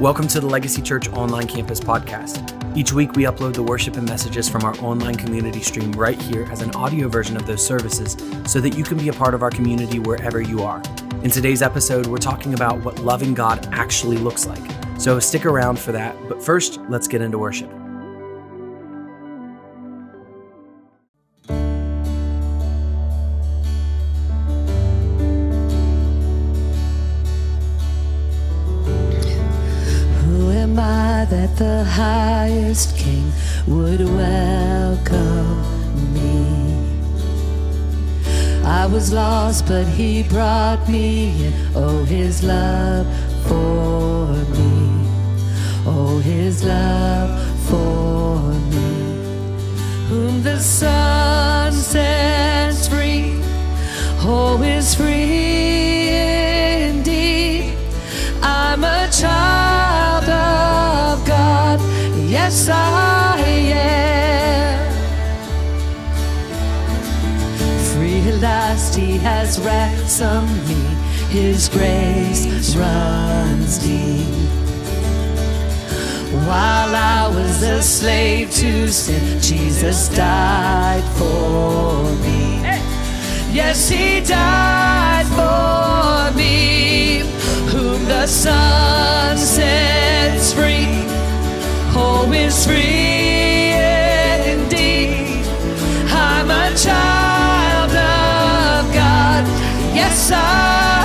Welcome to the Legacy Church Online Campus Podcast. Each week, we upload the worship and messages from our online community stream right here as an audio version of those services so that you can be a part of our community wherever you are. In today's episode, we're talking about what loving God actually looks like. So stick around for that. But first, let's get into worship. King would welcome me? I was lost, but he brought me in. Oh, his love for me. Oh, his love for me. Whom the Son sets free. Oh, is free indeed. I'm a child. Yes, I am. Last, He has ransomed me. His grace runs deep. While I was a slave to sin, Jesus died for me. Yes, he died for me, whom the Son sets free. Oh, is free indeed. I'm a child of God. Yes, I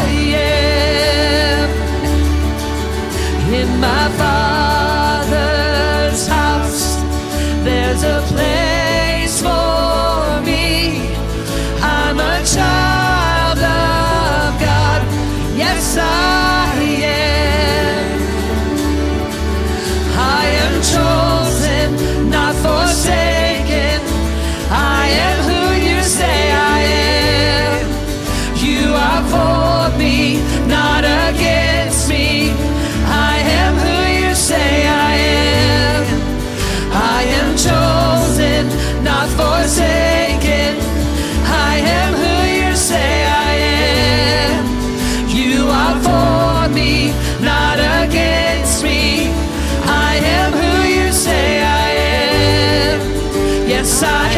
Yes, I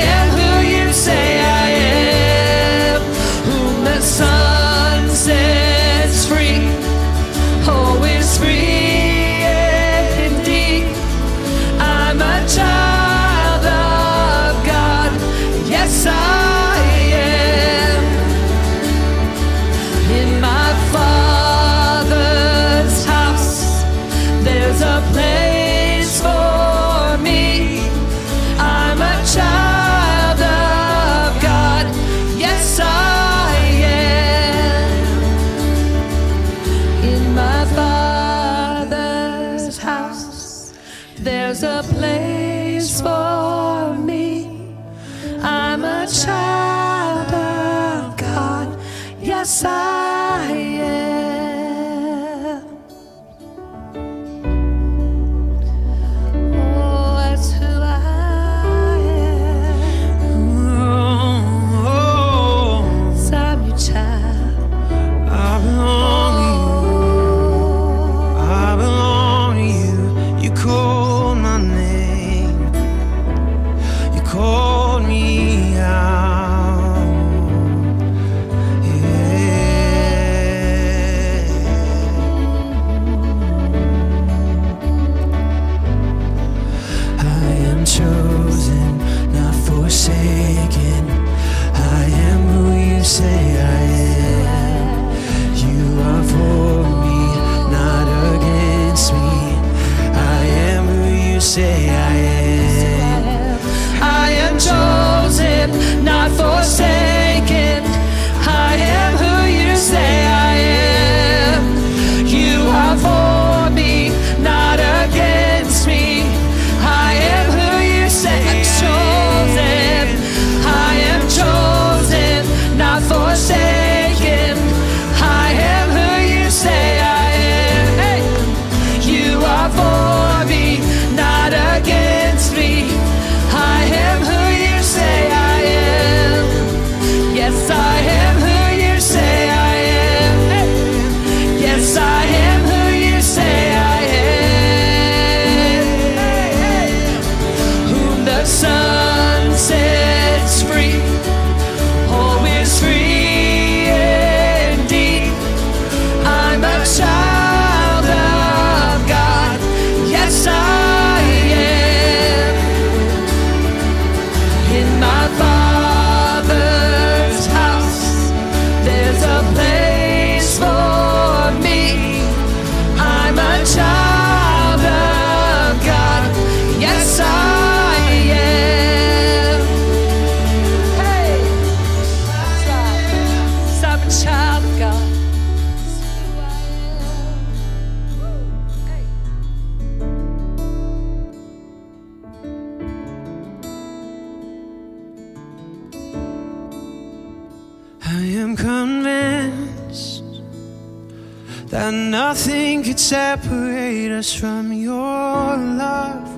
from your love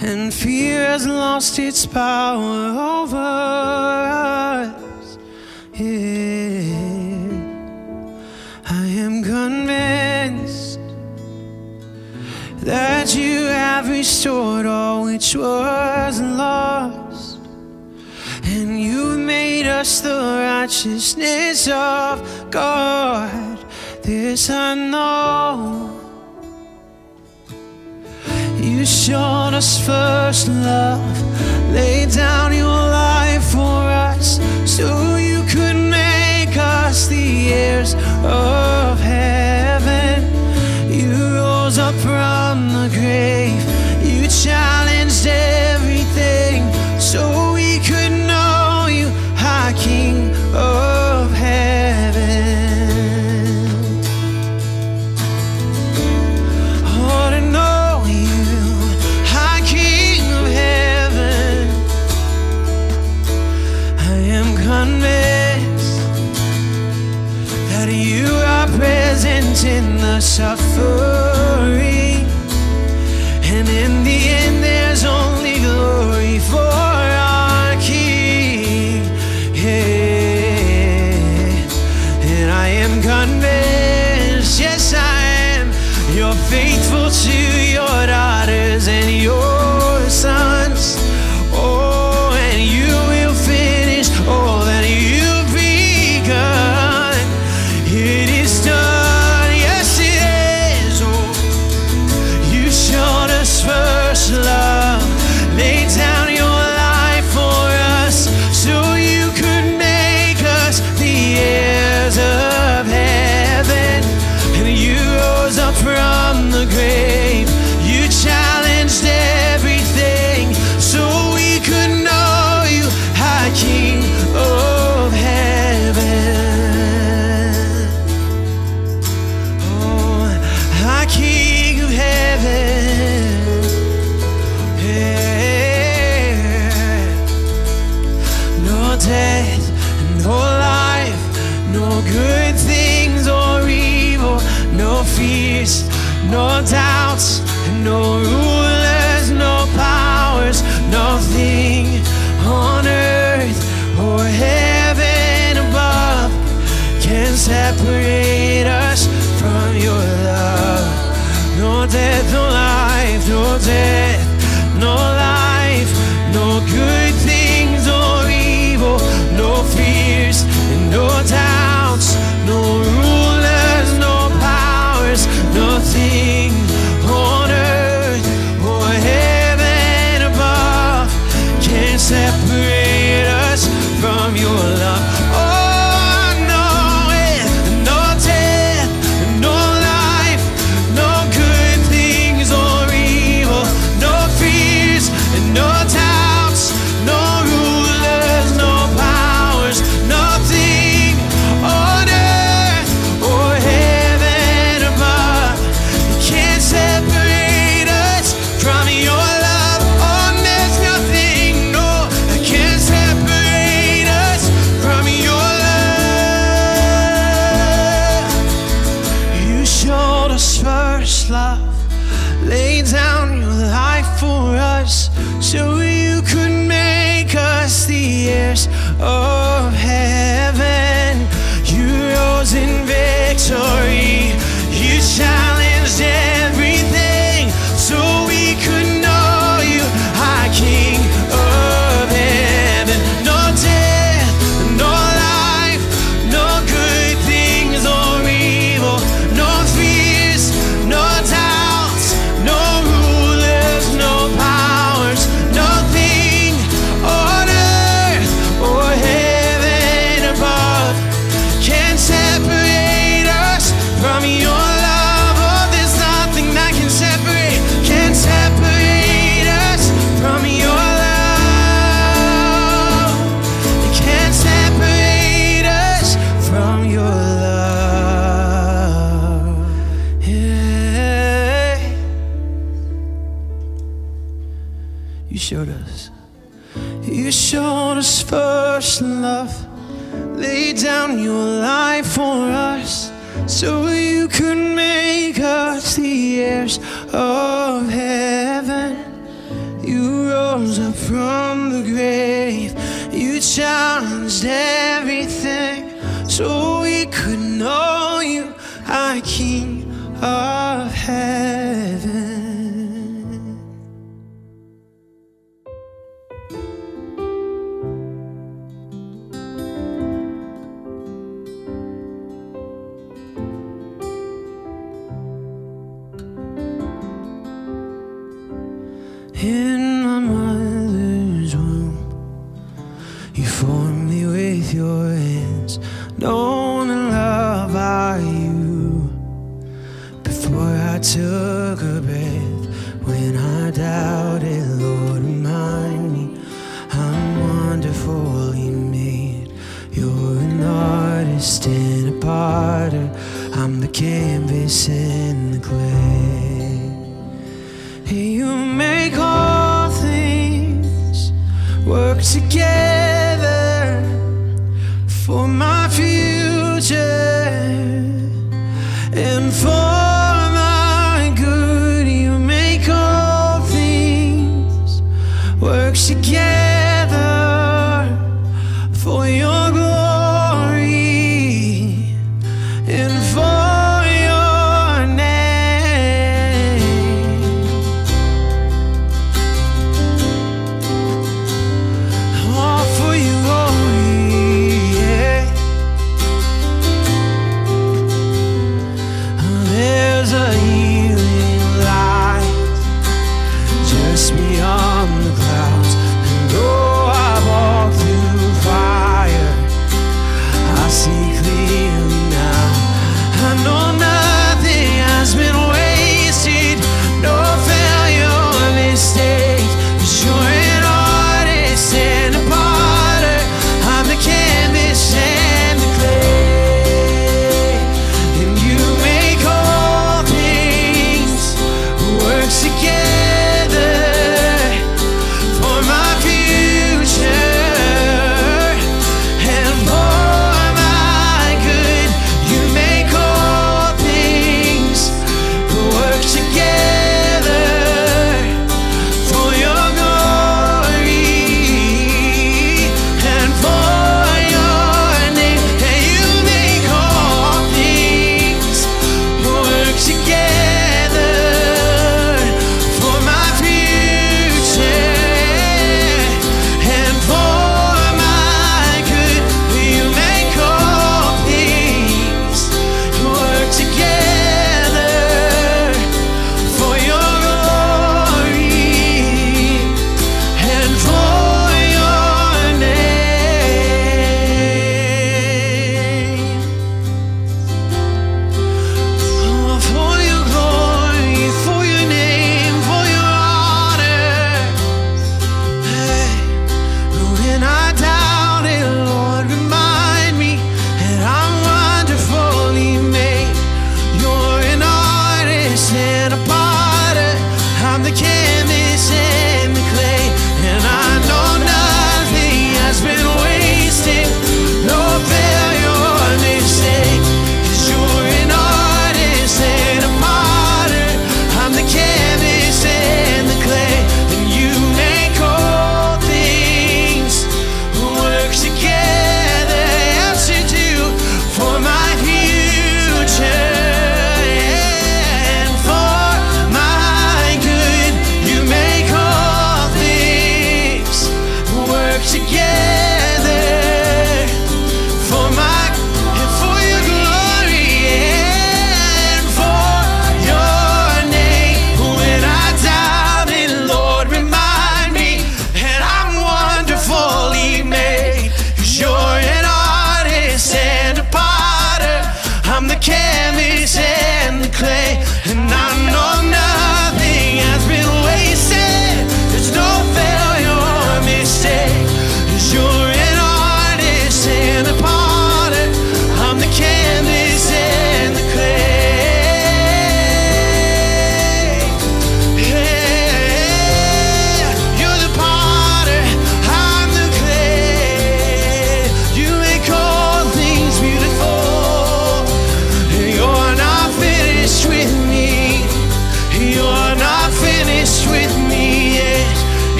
and fear has lost its power over us. Yeah. I am convinced that you have restored all which was lost, and you made us the righteousness of God. This I know. You showed us first love, laid down your life for us, so you could make us the heirs of heaven. You rose up from the grave, you challenged everything, so. suffer. In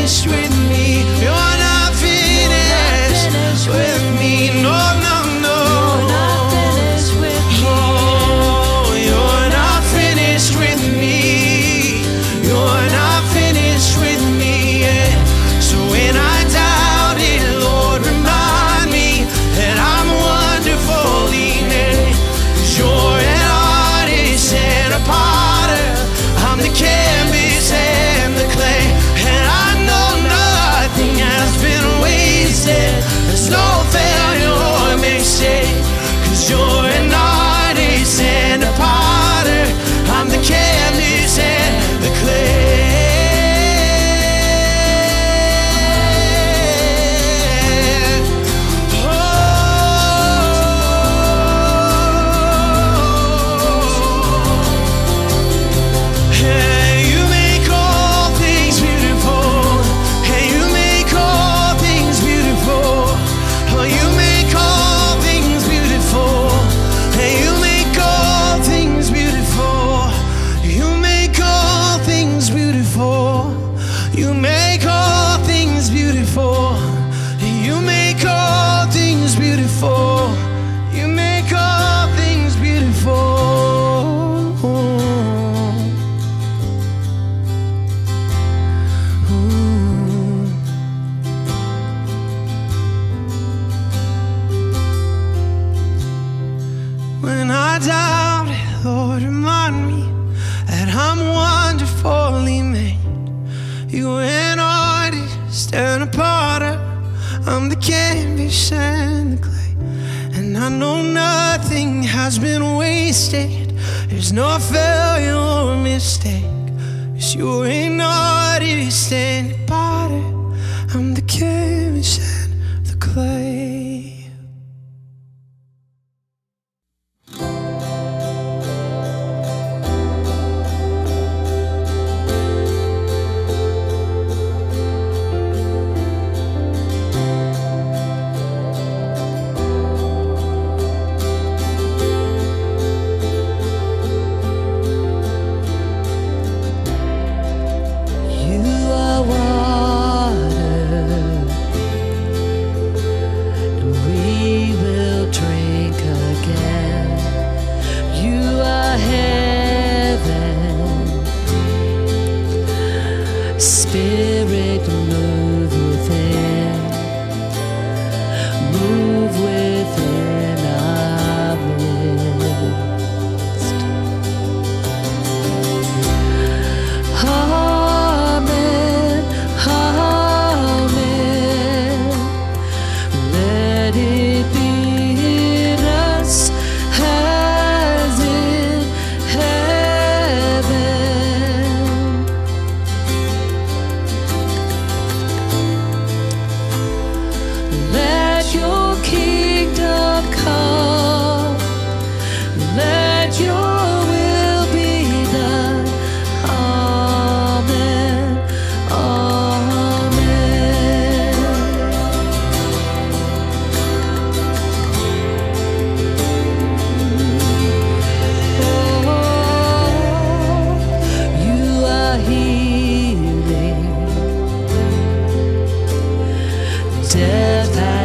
finished with me. make It's not failure or mistake. It's you ain't naughty mistake.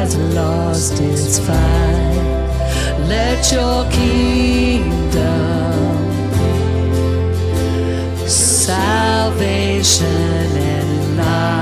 has lost its fight. Let your kingdom, salvation and light.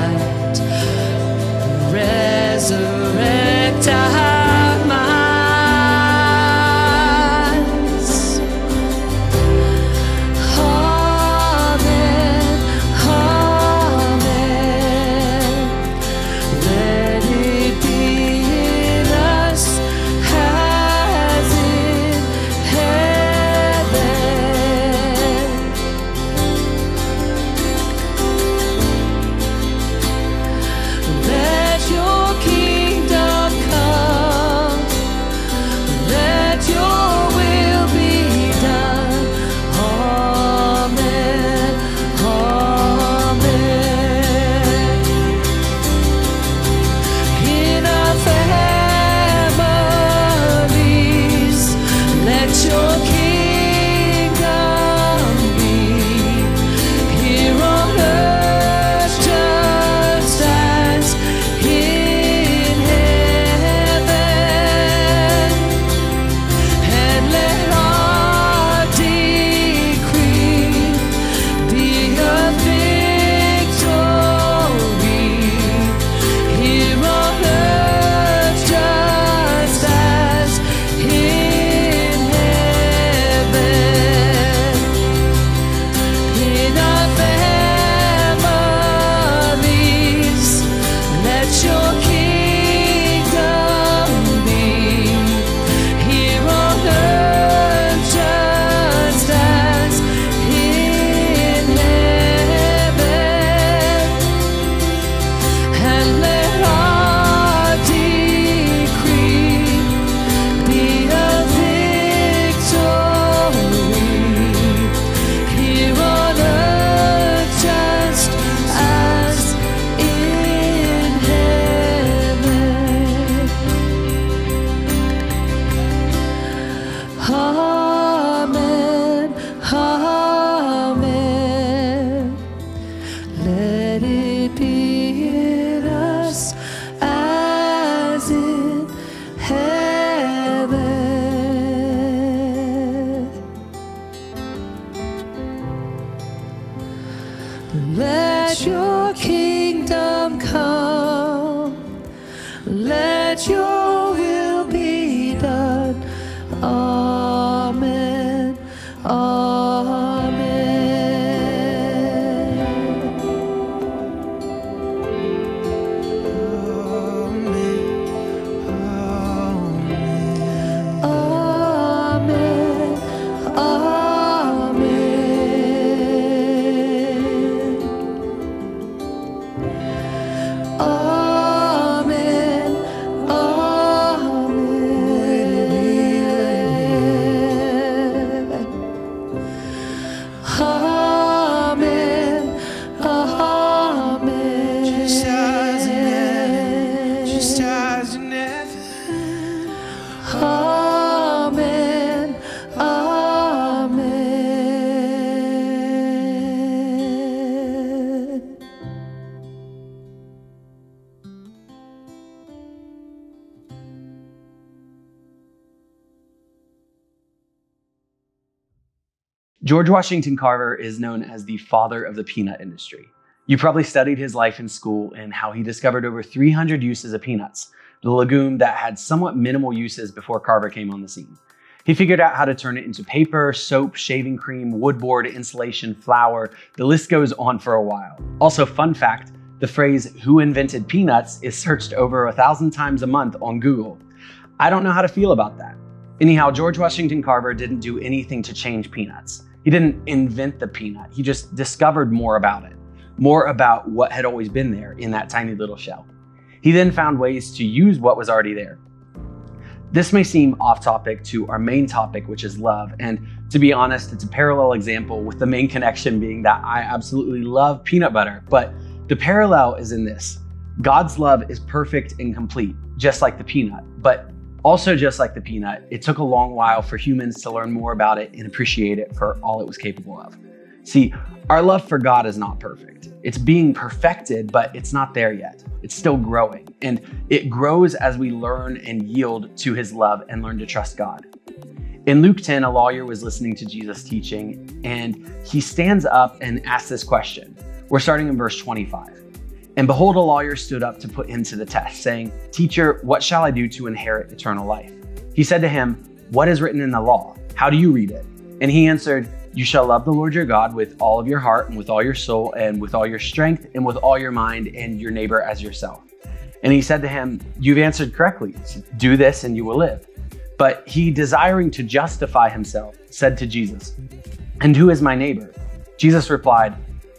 George Washington Carver is known as the father of the peanut industry. You probably studied his life in school and how he discovered over 300 uses of peanuts, the legume that had somewhat minimal uses before Carver came on the scene. He figured out how to turn it into paper, soap, shaving cream, woodboard, insulation, flour. The list goes on for a while. Also, fun fact the phrase, who invented peanuts, is searched over a thousand times a month on Google. I don't know how to feel about that. Anyhow, George Washington Carver didn't do anything to change peanuts. He didn't invent the peanut, he just discovered more about it, more about what had always been there in that tiny little shell. He then found ways to use what was already there. This may seem off topic to our main topic, which is love. And to be honest, it's a parallel example with the main connection being that I absolutely love peanut butter. But the parallel is in this God's love is perfect and complete, just like the peanut. But also, just like the peanut, it took a long while for humans to learn more about it and appreciate it for all it was capable of. See, our love for God is not perfect. It's being perfected, but it's not there yet. It's still growing. And it grows as we learn and yield to his love and learn to trust God. In Luke 10, a lawyer was listening to Jesus teaching, and he stands up and asks this question. We're starting in verse 25. And behold, a lawyer stood up to put him to the test, saying, Teacher, what shall I do to inherit eternal life? He said to him, What is written in the law? How do you read it? And he answered, You shall love the Lord your God with all of your heart, and with all your soul, and with all your strength, and with all your mind, and your neighbor as yourself. And he said to him, You've answered correctly. Do this, and you will live. But he, desiring to justify himself, said to Jesus, And who is my neighbor? Jesus replied,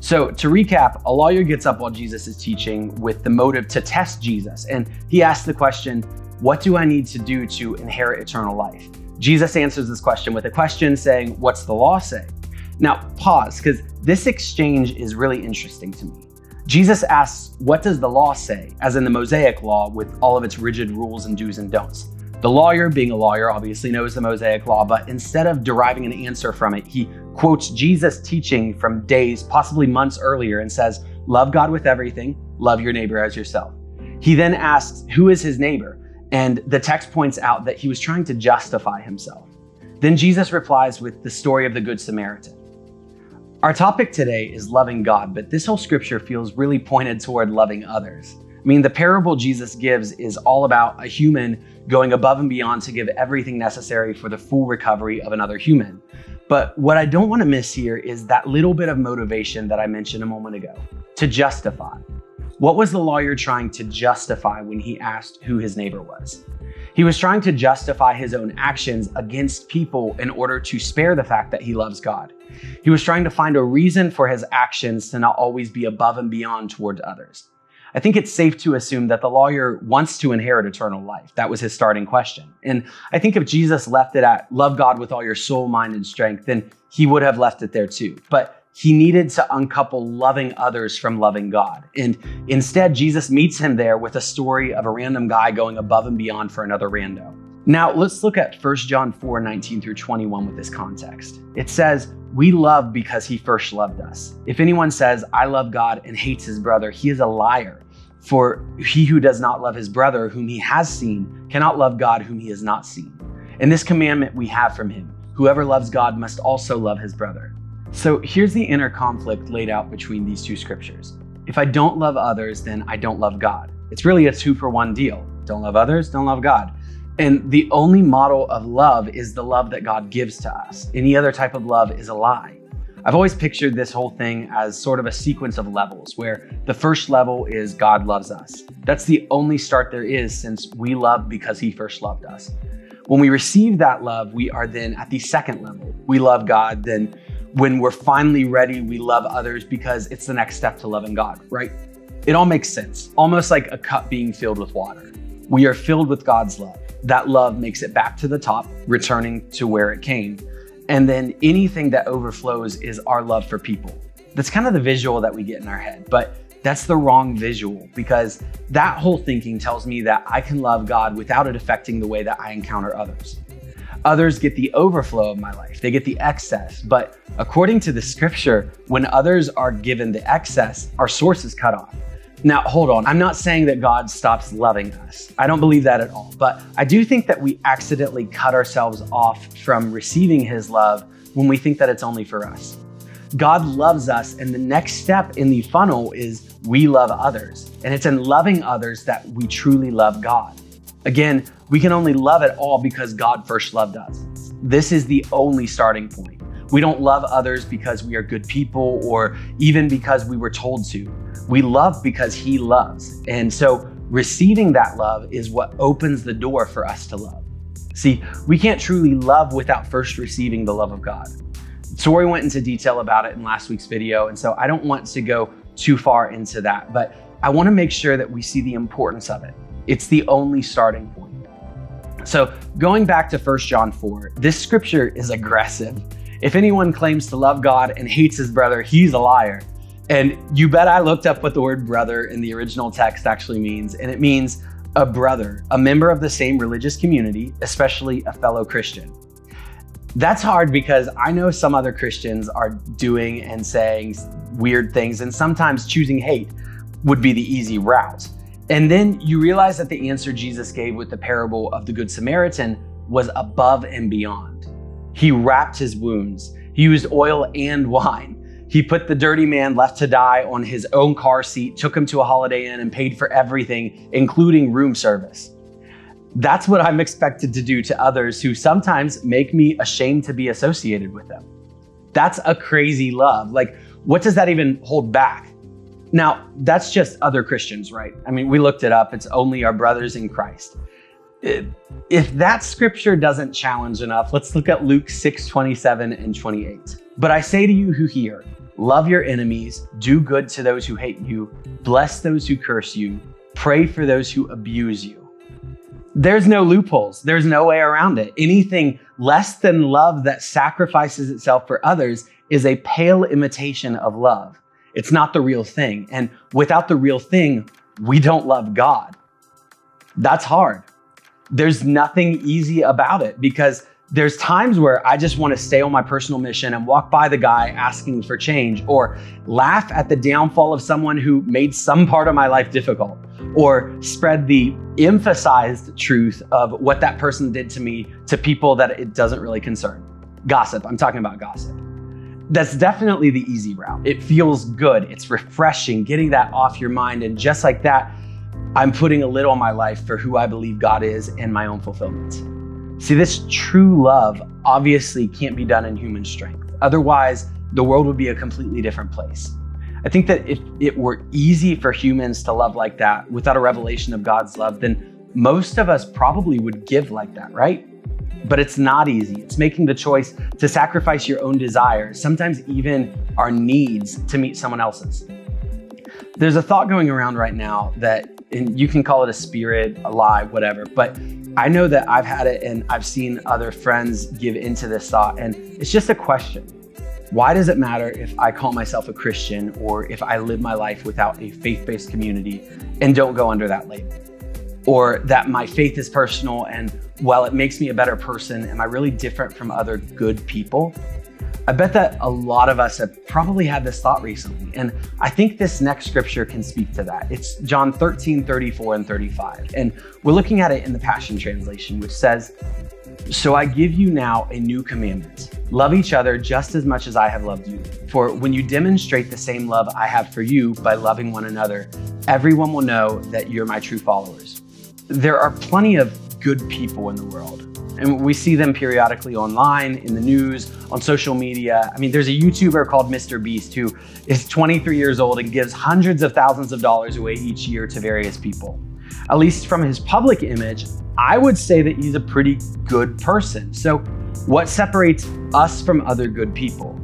So, to recap, a lawyer gets up while Jesus is teaching with the motive to test Jesus. And he asks the question, What do I need to do to inherit eternal life? Jesus answers this question with a question saying, What's the law say? Now, pause, because this exchange is really interesting to me. Jesus asks, What does the law say? as in the Mosaic law with all of its rigid rules and do's and don'ts. The lawyer, being a lawyer, obviously knows the Mosaic law, but instead of deriving an answer from it, he quotes Jesus' teaching from days, possibly months earlier, and says, Love God with everything, love your neighbor as yourself. He then asks, Who is his neighbor? And the text points out that he was trying to justify himself. Then Jesus replies with the story of the Good Samaritan. Our topic today is loving God, but this whole scripture feels really pointed toward loving others. I mean, the parable Jesus gives is all about a human going above and beyond to give everything necessary for the full recovery of another human. But what I don't want to miss here is that little bit of motivation that I mentioned a moment ago to justify. What was the lawyer trying to justify when he asked who his neighbor was? He was trying to justify his own actions against people in order to spare the fact that he loves God. He was trying to find a reason for his actions to not always be above and beyond toward others. I think it's safe to assume that the lawyer wants to inherit eternal life. That was his starting question. And I think if Jesus left it at love God with all your soul, mind, and strength, then he would have left it there too. But he needed to uncouple loving others from loving God. And instead, Jesus meets him there with a story of a random guy going above and beyond for another rando. Now, let's look at 1 John 4 19 through 21 with this context. It says, We love because he first loved us. If anyone says, I love God and hates his brother, he is a liar. For he who does not love his brother, whom he has seen, cannot love God, whom he has not seen. And this commandment we have from him whoever loves God must also love his brother. So here's the inner conflict laid out between these two scriptures. If I don't love others, then I don't love God. It's really a two for one deal. Don't love others, don't love God. And the only model of love is the love that God gives to us. Any other type of love is a lie. I've always pictured this whole thing as sort of a sequence of levels where the first level is God loves us. That's the only start there is since we love because he first loved us. When we receive that love, we are then at the second level. We love God, then when we're finally ready, we love others because it's the next step to loving God, right? It all makes sense, almost like a cup being filled with water. We are filled with God's love. That love makes it back to the top, returning to where it came. And then anything that overflows is our love for people. That's kind of the visual that we get in our head, but that's the wrong visual because that whole thinking tells me that I can love God without it affecting the way that I encounter others. Others get the overflow of my life, they get the excess. But according to the scripture, when others are given the excess, our source is cut off. Now, hold on. I'm not saying that God stops loving us. I don't believe that at all. But I do think that we accidentally cut ourselves off from receiving His love when we think that it's only for us. God loves us, and the next step in the funnel is we love others. And it's in loving others that we truly love God. Again, we can only love at all because God first loved us. This is the only starting point. We don't love others because we are good people or even because we were told to. We love because He loves. And so receiving that love is what opens the door for us to love. See, we can't truly love without first receiving the love of God. Tori went into detail about it in last week's video, and so I don't want to go too far into that, but I want to make sure that we see the importance of it. It's the only starting point. So, going back to 1 John 4, this scripture is aggressive. If anyone claims to love God and hates his brother, he's a liar. And you bet I looked up what the word brother in the original text actually means, and it means a brother, a member of the same religious community, especially a fellow Christian. That's hard because I know some other Christians are doing and saying weird things, and sometimes choosing hate would be the easy route. And then you realize that the answer Jesus gave with the parable of the Good Samaritan was above and beyond. He wrapped his wounds, he used oil and wine. He put the dirty man left to die on his own car seat, took him to a holiday inn, and paid for everything, including room service. That's what I'm expected to do to others who sometimes make me ashamed to be associated with them. That's a crazy love. Like, what does that even hold back? Now, that's just other Christians, right? I mean, we looked it up. It's only our brothers in Christ. If that scripture doesn't challenge enough, let's look at Luke 6 27 and 28. But I say to you who hear, love your enemies, do good to those who hate you, bless those who curse you, pray for those who abuse you. There's no loopholes, there's no way around it. Anything less than love that sacrifices itself for others is a pale imitation of love. It's not the real thing. And without the real thing, we don't love God. That's hard. There's nothing easy about it because there's times where I just want to stay on my personal mission and walk by the guy asking for change or laugh at the downfall of someone who made some part of my life difficult or spread the emphasized truth of what that person did to me to people that it doesn't really concern. Gossip, I'm talking about gossip. That's definitely the easy route. It feels good, it's refreshing, getting that off your mind. And just like that, I'm putting a lid on my life for who I believe God is and my own fulfillment. See, this true love obviously can't be done in human strength. Otherwise, the world would be a completely different place. I think that if it were easy for humans to love like that without a revelation of God's love, then most of us probably would give like that, right? But it's not easy. It's making the choice to sacrifice your own desires, sometimes even our needs, to meet someone else's. There's a thought going around right now that, and you can call it a spirit, a lie, whatever, but I know that I've had it and I've seen other friends give into this thought, and it's just a question. Why does it matter if I call myself a Christian or if I live my life without a faith based community and don't go under that label? Or that my faith is personal and while it makes me a better person, am I really different from other good people? I bet that a lot of us have probably had this thought recently, and I think this next scripture can speak to that. It's John 13, 34, and 35. And we're looking at it in the Passion Translation, which says, So I give you now a new commandment love each other just as much as I have loved you. For when you demonstrate the same love I have for you by loving one another, everyone will know that you're my true followers. There are plenty of good people in the world and we see them periodically online, in the news, on social media. I mean, there's a YouTuber called Mr. Beast who is 23 years old and gives hundreds of thousands of dollars away each year to various people. At least from his public image, I would say that he's a pretty good person. So, what separates us from other good people?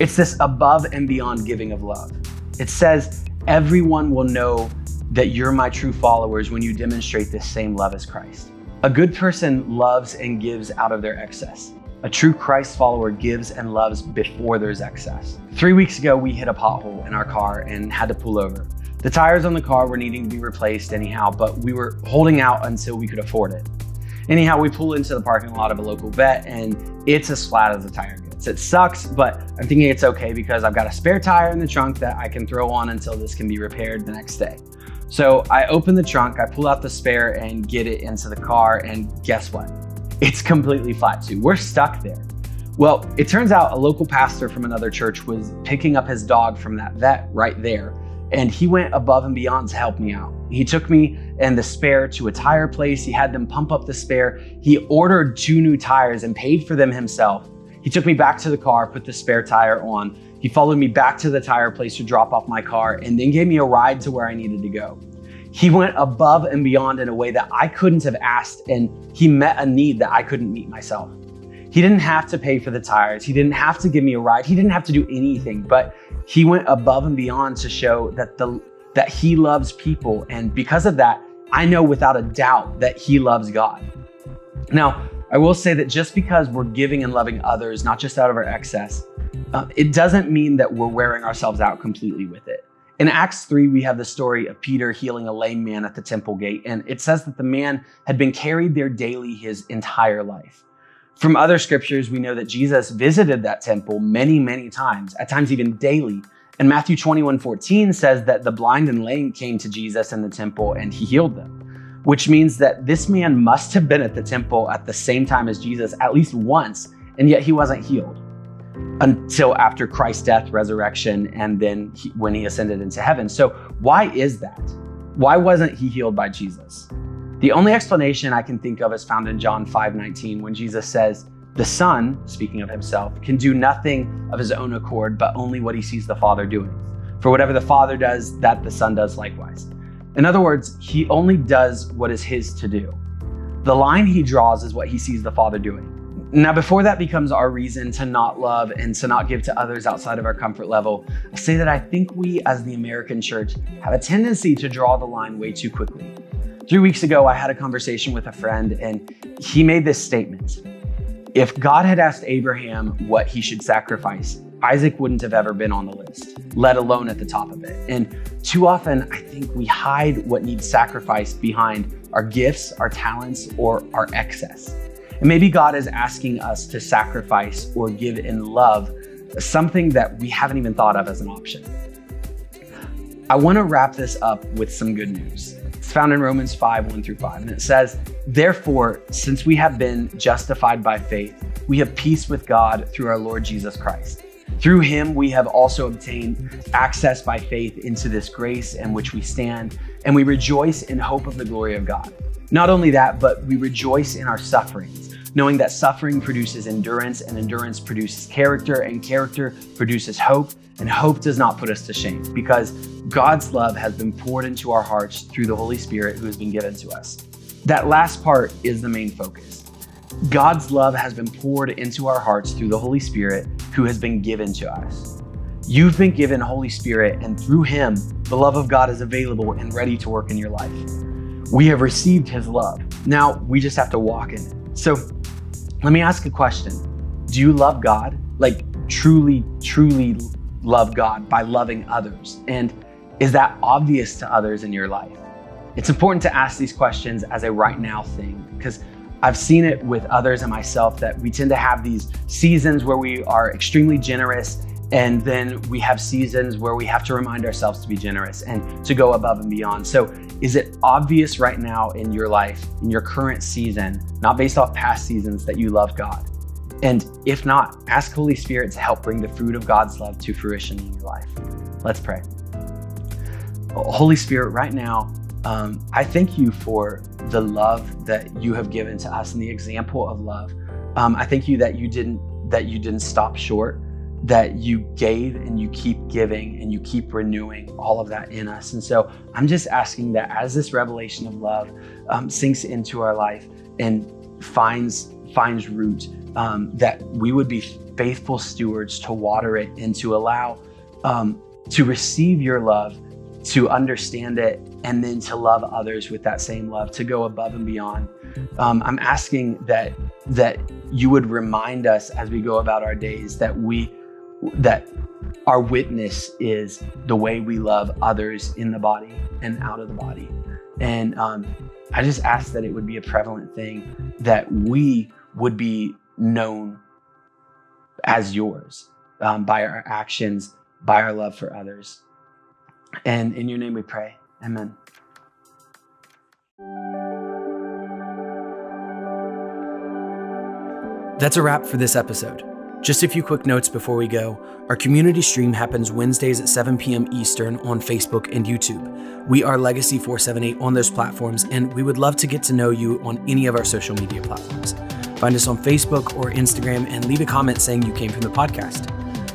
It's this above and beyond giving of love. It says, Everyone will know that you're my true followers when you demonstrate this same love as Christ. A good person loves and gives out of their excess. A true Christ follower gives and loves before there's excess. Three weeks ago, we hit a pothole in our car and had to pull over. The tires on the car were needing to be replaced anyhow, but we were holding out until we could afford it. Anyhow, we pull into the parking lot of a local vet and it's as flat as a tire gets. It sucks, but I'm thinking it's okay because I've got a spare tire in the trunk that I can throw on until this can be repaired the next day. So I open the trunk, I pull out the spare and get it into the car, and guess what? It's completely flat too. We're stuck there. Well, it turns out a local pastor from another church was picking up his dog from that vet right there, and he went above and beyond to help me out. He took me and the spare to a tire place. He had them pump up the spare. He ordered two new tires and paid for them himself. He took me back to the car, put the spare tire on, he followed me back to the tire place to drop off my car and then gave me a ride to where I needed to go. He went above and beyond in a way that I couldn't have asked, and he met a need that I couldn't meet myself. He didn't have to pay for the tires. He didn't have to give me a ride. He didn't have to do anything, but he went above and beyond to show that the that he loves people and because of that, I know without a doubt that he loves God. Now, I will say that just because we're giving and loving others, not just out of our excess, uh, it doesn't mean that we're wearing ourselves out completely with it. In Acts 3, we have the story of Peter healing a lame man at the temple gate, and it says that the man had been carried there daily his entire life. From other scriptures, we know that Jesus visited that temple many, many times, at times even daily. And Matthew 21 14 says that the blind and lame came to Jesus in the temple and he healed them, which means that this man must have been at the temple at the same time as Jesus at least once, and yet he wasn't healed until after Christ's death, resurrection, and then he, when he ascended into heaven. So, why is that? Why wasn't he healed by Jesus? The only explanation I can think of is found in John 5 19, when Jesus says, The Son, speaking of himself, can do nothing of his own accord, but only what he sees the Father doing. For whatever the Father does, that the Son does likewise. In other words, he only does what is his to do. The line he draws is what he sees the Father doing. Now, before that becomes our reason to not love and to not give to others outside of our comfort level, I'll say that I think we as the American church have a tendency to draw the line way too quickly. Three weeks ago, I had a conversation with a friend and he made this statement. If God had asked Abraham what he should sacrifice, Isaac wouldn't have ever been on the list, let alone at the top of it. And too often, I think we hide what needs sacrificed behind our gifts, our talents, or our excess. And maybe God is asking us to sacrifice or give in love something that we haven't even thought of as an option. I want to wrap this up with some good news. It's found in Romans 5 1 through 5. And it says, Therefore, since we have been justified by faith, we have peace with God through our Lord Jesus Christ. Through him, we have also obtained access by faith into this grace in which we stand, and we rejoice in hope of the glory of God. Not only that, but we rejoice in our sufferings, knowing that suffering produces endurance, and endurance produces character, and character produces hope, and hope does not put us to shame, because God's love has been poured into our hearts through the Holy Spirit who has been given to us. That last part is the main focus. God's love has been poured into our hearts through the Holy Spirit who has been given to us. You've been given Holy Spirit, and through Him, the love of God is available and ready to work in your life. We have received His love. Now we just have to walk in it. So let me ask a question Do you love God? Like, truly, truly love God by loving others? And is that obvious to others in your life? It's important to ask these questions as a right now thing because I've seen it with others and myself that we tend to have these seasons where we are extremely generous and then we have seasons where we have to remind ourselves to be generous and to go above and beyond. So, is it obvious right now in your life, in your current season, not based off past seasons, that you love God? And if not, ask Holy Spirit to help bring the fruit of God's love to fruition in your life. Let's pray. Holy Spirit, right now, um, I thank you for the love that you have given to us and the example of love. Um, I thank you that you didn't that you didn't stop short, that you gave and you keep giving and you keep renewing all of that in us. And so I'm just asking that as this revelation of love um, sinks into our life and finds finds root, um, that we would be faithful stewards to water it and to allow um, to receive your love, to understand it, and then to love others with that same love, to go above and beyond. Um, I'm asking that that you would remind us as we go about our days that we that our witness is the way we love others in the body and out of the body. And um, I just ask that it would be a prevalent thing that we would be known as yours um, by our actions, by our love for others. And in your name we pray. Amen. That's a wrap for this episode. Just a few quick notes before we go. Our community stream happens Wednesdays at 7 p.m. Eastern on Facebook and YouTube. We are Legacy 478 on those platforms, and we would love to get to know you on any of our social media platforms. Find us on Facebook or Instagram and leave a comment saying you came from the podcast.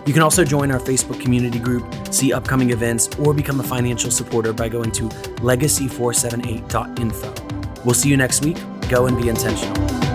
You can also join our Facebook community group, see upcoming events, or become a financial supporter by going to legacy478.info. We'll see you next week. Go and be intentional.